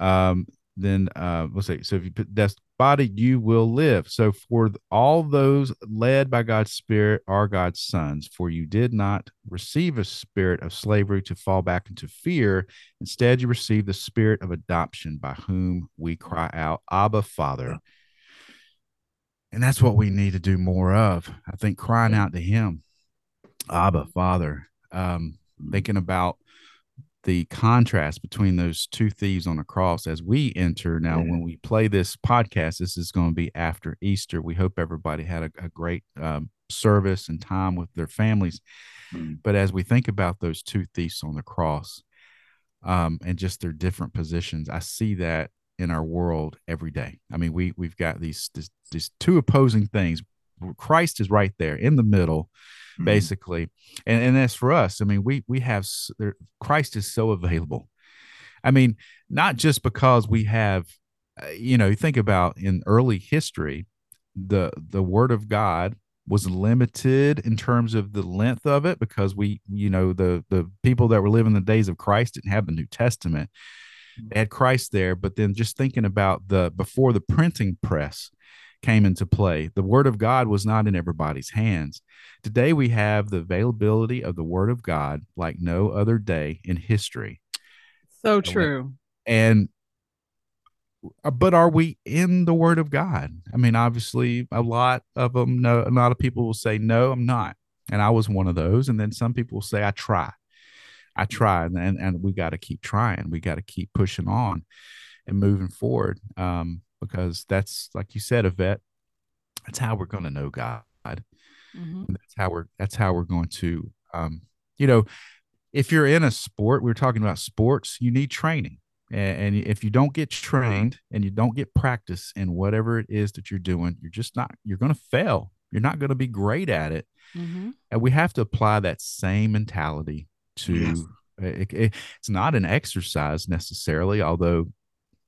S1: um, then uh, let's say so if you put death body, you will live. So for all those led by God's Spirit are God's sons. For you did not receive a spirit of slavery to fall back into fear. Instead, you received the spirit of adoption by whom we cry out, Abba, Father. And that's what we need to do more of. I think crying out to Him, Abba, Father. Um, thinking about the contrast between those two thieves on the cross as we enter now when we play this podcast this is going to be after easter. We hope everybody had a, a great um, service and time with their families. Mm-hmm. but as we think about those two thieves on the cross um, and just their different positions i see that in our world every day. I mean we we've got these this, these two opposing things christ is right there in the middle mm-hmm. basically. And and as for us, I mean, we we have Christ is so available. I mean, not just because we have, uh, you know, you think about in early history, the the Word of God was limited in terms of the length of it because we, you know, the the people that were living the days of Christ didn't have the New Testament. Mm. They had Christ there, but then just thinking about the before the printing press, came into play. The word of God was not in everybody's hands. Today we have the availability of the word of God like no other day in history.
S3: So true.
S1: And uh, but are we in the word of God? I mean, obviously a lot of them no a lot of people will say no, I'm not. And I was one of those and then some people will say I try. I try and and, and we got to keep trying. We got to keep pushing on and moving forward. Um, because that's like you said, Yvette, that's how we're going to know God. Mm-hmm. That's how we're that's how we're going to um, you know, if you're in a sport, we are talking about sports, you need training. And, and if you don't get trained and you don't get practice in whatever it is that you're doing, you're just not you're going to fail. You're not going to be great at it. Mm-hmm. And we have to apply that same mentality to yes. it, it, it's not an exercise necessarily, although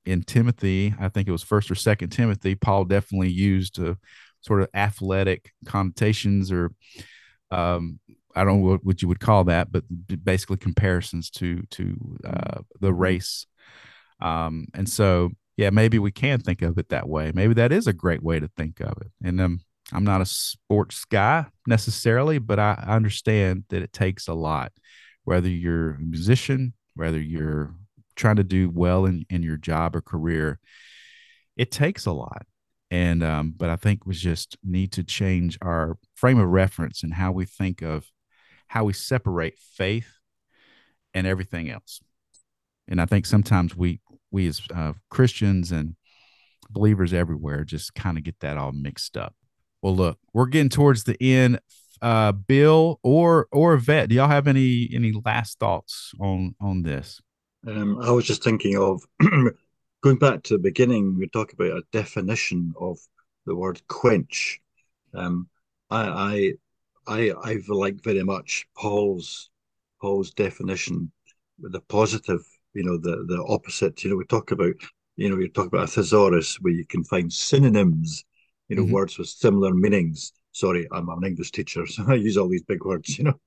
S1: in Timothy, I think it was first or second Timothy, Paul definitely used a sort of athletic connotations or um, I don't know what, you would call that, but basically comparisons to to uh, the race. Um, and so, yeah, maybe we can think of it that way. Maybe that is a great way to think of it. And um, I'm not a sports guy necessarily, but I understand that it takes a lot, whether you're a musician, whether you're trying to do well in, in your job or career, it takes a lot. And um, but I think we just need to change our frame of reference and how we think of how we separate faith and everything else. And I think sometimes we we as uh, Christians and believers everywhere just kind of get that all mixed up. Well, look, we're getting towards the end. Uh, Bill or or Yvette, do y'all have any any last thoughts on on this?
S4: Um, I was just thinking of going back to the beginning. We talk about a definition of the word quench. Um, I, I, I, I like very much Paul's Paul's definition with the positive. You know, the the opposite. You know, we talk about. You know, we talk about a thesaurus where you can find synonyms. You know, mm-hmm. words with similar meanings sorry, I'm an English teacher, so I use all these big words, you know.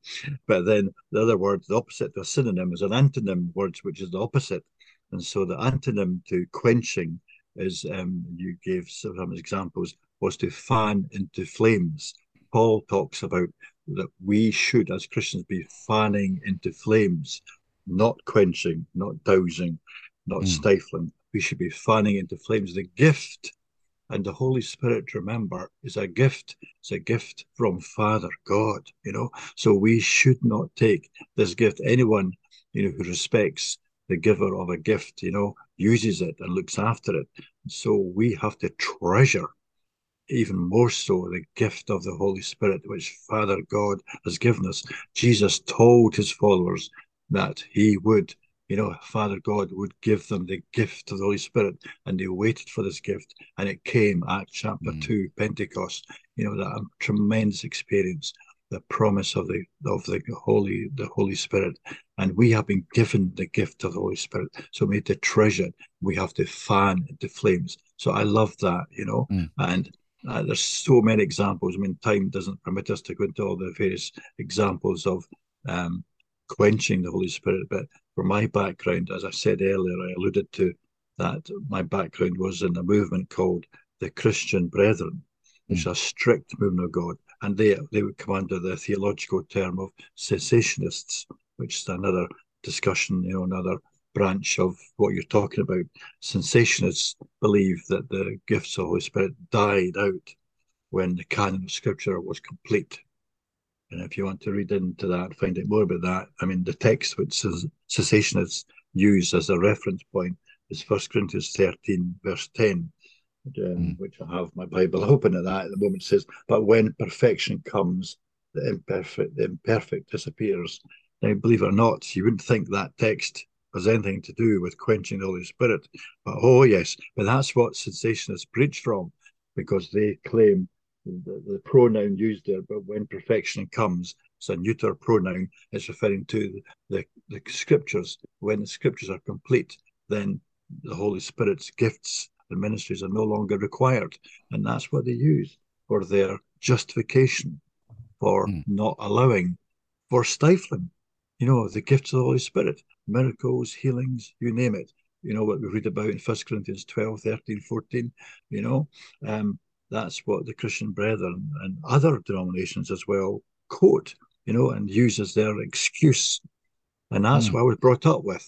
S4: But then the other word, the opposite to a synonym, is an antonym word, which is the opposite. And so the antonym to quenching is, um, you gave some examples, was to fan into flames. Paul talks about that we should, as Christians, be fanning into flames, not quenching, not dousing, not mm. stifling. We should be fanning into flames. The gift and the Holy Spirit, remember, is a gift. It's a gift from Father God, you know. So we should not take this gift. Anyone, you know, who respects the giver of a gift, you know, uses it and looks after it. So we have to treasure even more so the gift of the Holy Spirit, which Father God has given us. Jesus told his followers that he would, you know, Father God would give them the gift of the Holy Spirit, and they waited for this gift, and it came, Acts chapter mm. 2, Pentecost, you know, that tremendous experience the promise of the of the Holy the Holy Spirit, and we have been given the gift of the Holy Spirit. So we need to treasure it. We have to fan the flames. So I love that, you know, mm. and uh, there's so many examples. I mean, time doesn't permit us to go into all the various examples of um, quenching the Holy Spirit. But for my background, as I said earlier, I alluded to that my background was in a movement called the Christian Brethren, which mm. is a strict movement of God and they they would come under the theological term of cessationists, which is another discussion, you know, another branch of what you're talking about. Cessationists believe that the gifts of the Holy Spirit died out when the canon of Scripture was complete. And if you want to read into that, find out more about that. I mean, the text which cessationists use as a reference point is First Corinthians 13, verse 10 um, mm. which I have my Bible open at that at the moment. says, "But when perfection comes, the imperfect, the imperfect disappears." Now, believe it or not, you wouldn't think that text has anything to do with quenching the Holy Spirit, but oh yes, but that's what cessationists preach from, because they claim the, the pronoun used there, but when perfection comes, it's a neuter pronoun. It's referring to the, the scriptures. When the scriptures are complete, then the Holy Spirit's gifts and ministries are no longer required. And that's what they use for their justification for mm. not allowing, for stifling, you know, the gifts of the Holy Spirit, miracles, healings, you name it. You know what we read about in First Corinthians 12, 13, 14, you know. Um, that's what the Christian brethren and other denominations as well quote, you know, and use as their excuse. And that's mm. what I was brought up with.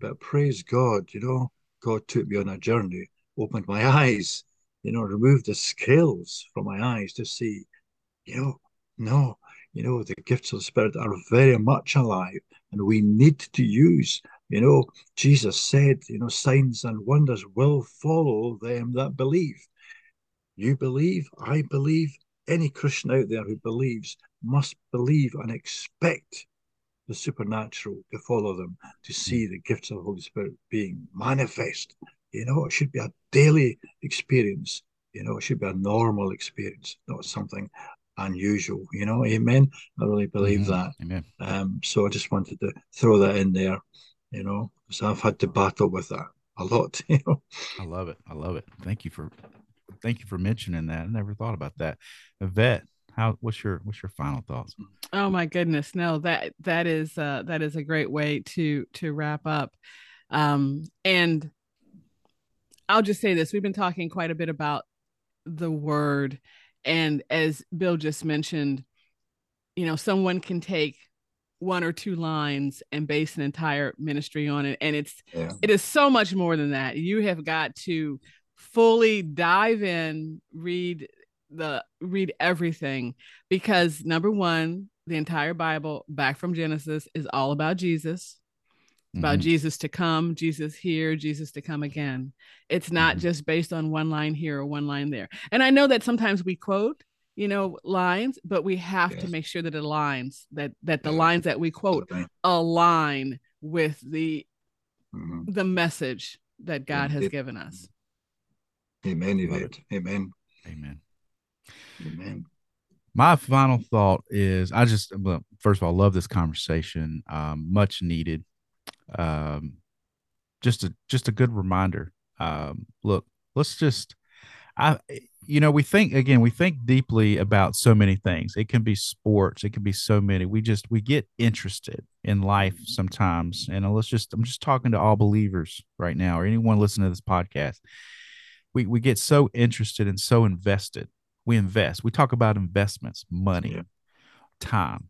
S4: But praise God, you know, God took me on a journey opened my eyes, you know, removed the scales from my eyes to see, you know, no, you know, the gifts of the Spirit are very much alive and we need to use, you know, Jesus said, you know, signs and wonders will follow them that believe. You believe, I believe, any Christian out there who believes must believe and expect the supernatural to follow them, to see the gifts of the Holy Spirit being manifest you know, it should be a daily experience. You know, it should be a normal experience, not something unusual. You know, amen. I really believe mm-hmm. that. Amen. Um, so I just wanted to throw that in there. You know, because I've had to battle with that a lot. You know,
S1: I love it. I love it. Thank you for thank you for mentioning that. I never thought about that. Yvette, how what's your what's your final thoughts?
S3: Oh my goodness, no that that is uh, that is a great way to to wrap up. Um, and I'll just say this we've been talking quite a bit about the word. And as Bill just mentioned, you know, someone can take one or two lines and base an entire ministry on it. And it's, yeah. it is so much more than that. You have got to fully dive in, read the, read everything because number one, the entire Bible back from Genesis is all about Jesus mm-hmm. about Jesus to come, Jesus here, Jesus to come again. It's not mm-hmm. just based on one line here or one line there. And I know that sometimes we quote, you know, lines, but we have yes. to make sure that it aligns, that that the lines that we quote align with the mm-hmm. the message that God has given us.
S4: Amen. Amen.
S1: Amen. Amen. Amen. My final thought is I just, well, first of all, love this conversation. Um, much needed um, just a just a good reminder. Um, look, let's just I you know we think again we think deeply about so many things. It can be sports, it can be so many. We just we get interested in life sometimes, and let's just I'm just talking to all believers right now or anyone listening to this podcast. We we get so interested and so invested. We invest. We talk about investments, money, yeah. time.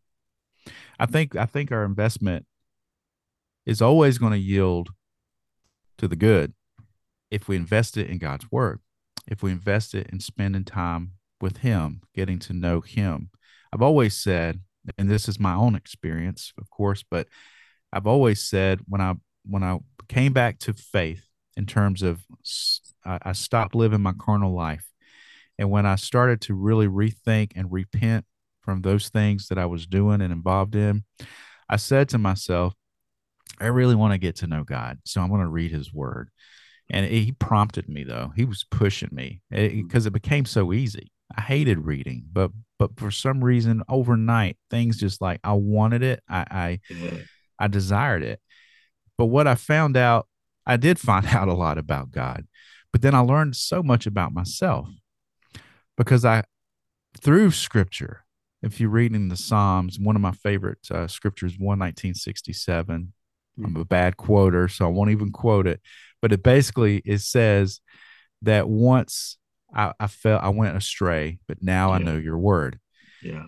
S1: I think I think our investment is always going to yield to the good if we invest it in God's word, if we invest it in spending time with Him, getting to know Him. I've always said, and this is my own experience, of course, but I've always said when I when I came back to faith in terms of I, I stopped living my carnal life And when I started to really rethink and repent from those things that I was doing and involved in, I said to myself, I really want to get to know God. So I'm going to read his word. And he prompted me though. He was pushing me eh, mm. because it, it became so easy. I hated reading, but but for some reason overnight things just like I wanted it. I I. I desired it. But what I found out, I did find out a lot about God. But then I learned so much about myself because I through scripture, if you're reading the Psalms, one of my favorite uh, scriptures, 11967. Mm-hmm. I'm a bad quoter, so I won't even quote it. But it basically it says that once I, I felt I went astray, but now yeah. I know your word.
S4: Yeah.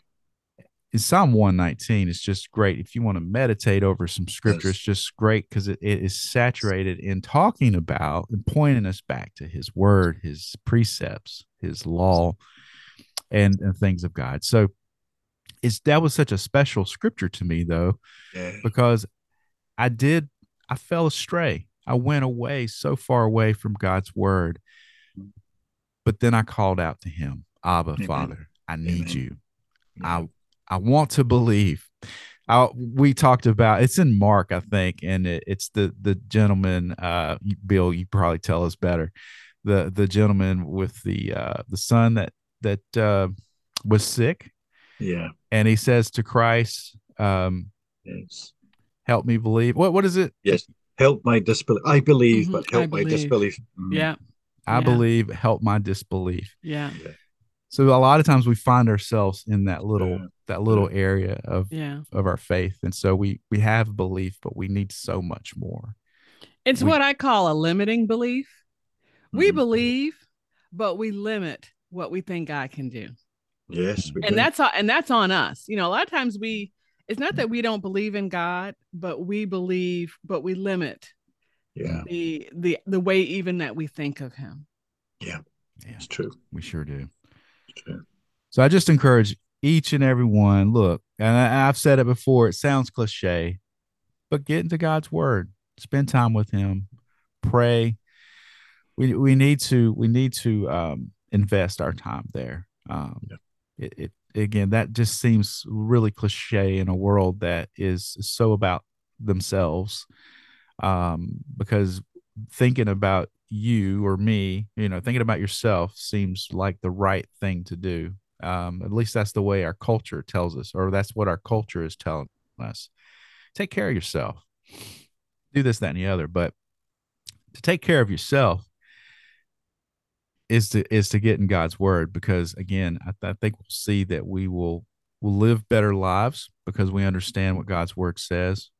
S1: In Psalm 119, it's just great. If you want to meditate over some scripture, yes. it's just great because it, it is saturated in talking about and pointing us back to his word, his precepts, his law, and, and things of God. So it's that was such a special scripture to me though yeah. because i did i fell astray i went away so far away from god's word but then i called out to him abba Amen. father i need Amen. you i i want to believe I, we talked about it's in mark i think and it, it's the the gentleman uh bill you probably tell us better the the gentleman with the uh the son that that uh was sick
S4: yeah.
S1: And he says to Christ, um,
S4: yes.
S1: help me believe. What what is it?
S4: Yes. Help my disbelief. I believe, mm-hmm. but help I my disbelief.
S3: Mm-hmm. Yeah.
S1: I yeah. believe, help my disbelief.
S3: Yeah.
S1: So a lot of times we find ourselves in that little yeah. That little area of
S3: yeah.
S1: of our faith. And so we we have belief, but we need so much more.
S3: It's we, what I call a limiting belief. We mm-hmm. believe, but we limit what we think God can do.
S4: Yes.
S3: And that's and that's on us. You know, a lot of times we it's not that we don't believe in God, but we believe, but we limit
S4: yeah
S3: the the the way even that we think of him.
S4: Yeah. Yeah, it's true.
S1: We sure do. True. So I just encourage each and every one, look, and I, I've said it before, it sounds cliche, but get into God's word, spend time with him, pray. We we need to we need to um invest our time there. Um, yeah. it, it again that just seems really cliche in a world that is so about themselves. Um, because thinking about you or me you know thinking about yourself seems like the right thing to do um, at least that's the way our culture tells us or that's what our culture is telling us. Take care of yourself. Do this that and the other but to take care of yourself is to is to get in God's word because again I, I, think we'll see that we will will live better lives because we understand what God's word says.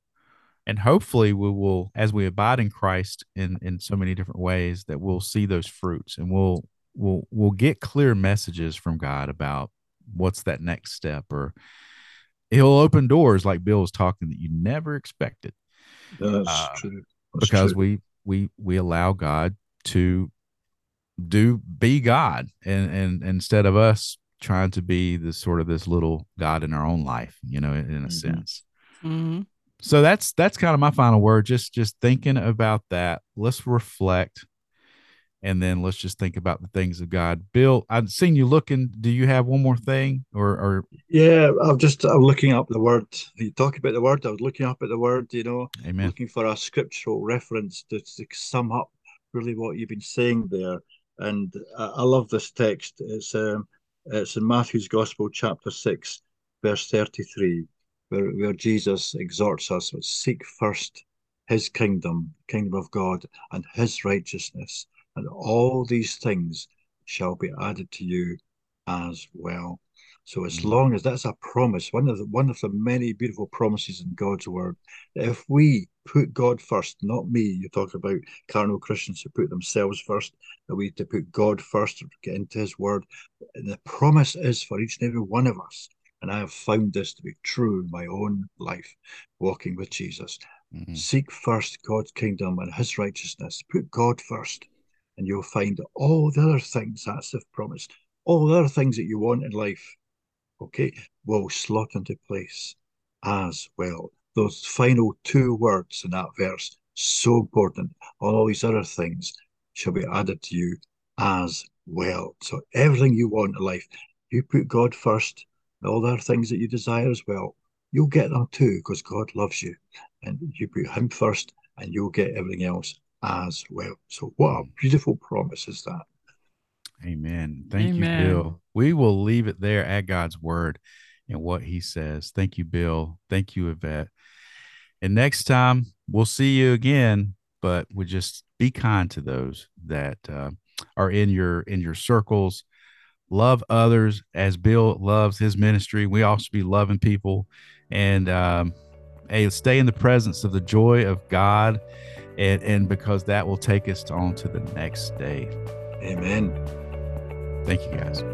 S1: And hopefully we will as we abide in Christ in in so many different ways that we'll see those fruits and we'll we'll we'll get clear messages from God about what's that next step or he'll open doors like Bill was talking that you never expected
S4: that's uh, true
S1: that's because true. we we we allow God to do be God and and instead of us trying to be this sort of this little God in our own life, you know, in, in a mm-hmm. sense.
S3: Mm-hmm.
S1: So that's that's kind of my final word. Just just thinking about that. Let's reflect, and then let's just think about the things of God. Bill, I've seen you looking. Do you have one more thing, or or?
S4: Yeah, I'm just I'm looking up the word. You talk about the word. I was looking up at the word. You know,
S1: Amen.
S4: looking for a scriptural reference to, to sum up really what you've been saying there. And I love this text. It's um, it's in Matthew's Gospel, chapter six, verse thirty-three, where, where Jesus exhorts us to seek first His kingdom, kingdom of God, and His righteousness, and all these things shall be added to you as well. So as mm. long as that's a promise, one of the one of the many beautiful promises in God's word, if we put God first, not me, you talk about carnal Christians who put themselves first, that we to put God first, get into his word. And the promise is for each and every one of us. And I have found this to be true in my own life, walking with Jesus. Mm-hmm. Seek first God's kingdom and his righteousness. Put God first, and you'll find all the other things that's the promise. All the other things that you want in life okay, will slot into place as well. Those final two words in that verse, so important. All these other things shall be added to you as well. So everything you want in life, you put God first, all the other things that you desire as well, you'll get them too because God loves you. And you put Him first and you'll get everything else as well. So, what a beautiful promise is that.
S1: Amen. Thank Amen. you, Bill. We will leave it there at God's word and what He says. Thank you, Bill. Thank you, Yvette. And next time we'll see you again, but we just be kind to those that uh, are in your in your circles love others as Bill loves his ministry. We also be loving people and um, hey, stay in the presence of the joy of God, and and because that will take us on to the next day.
S4: Amen.
S1: Thank you, guys.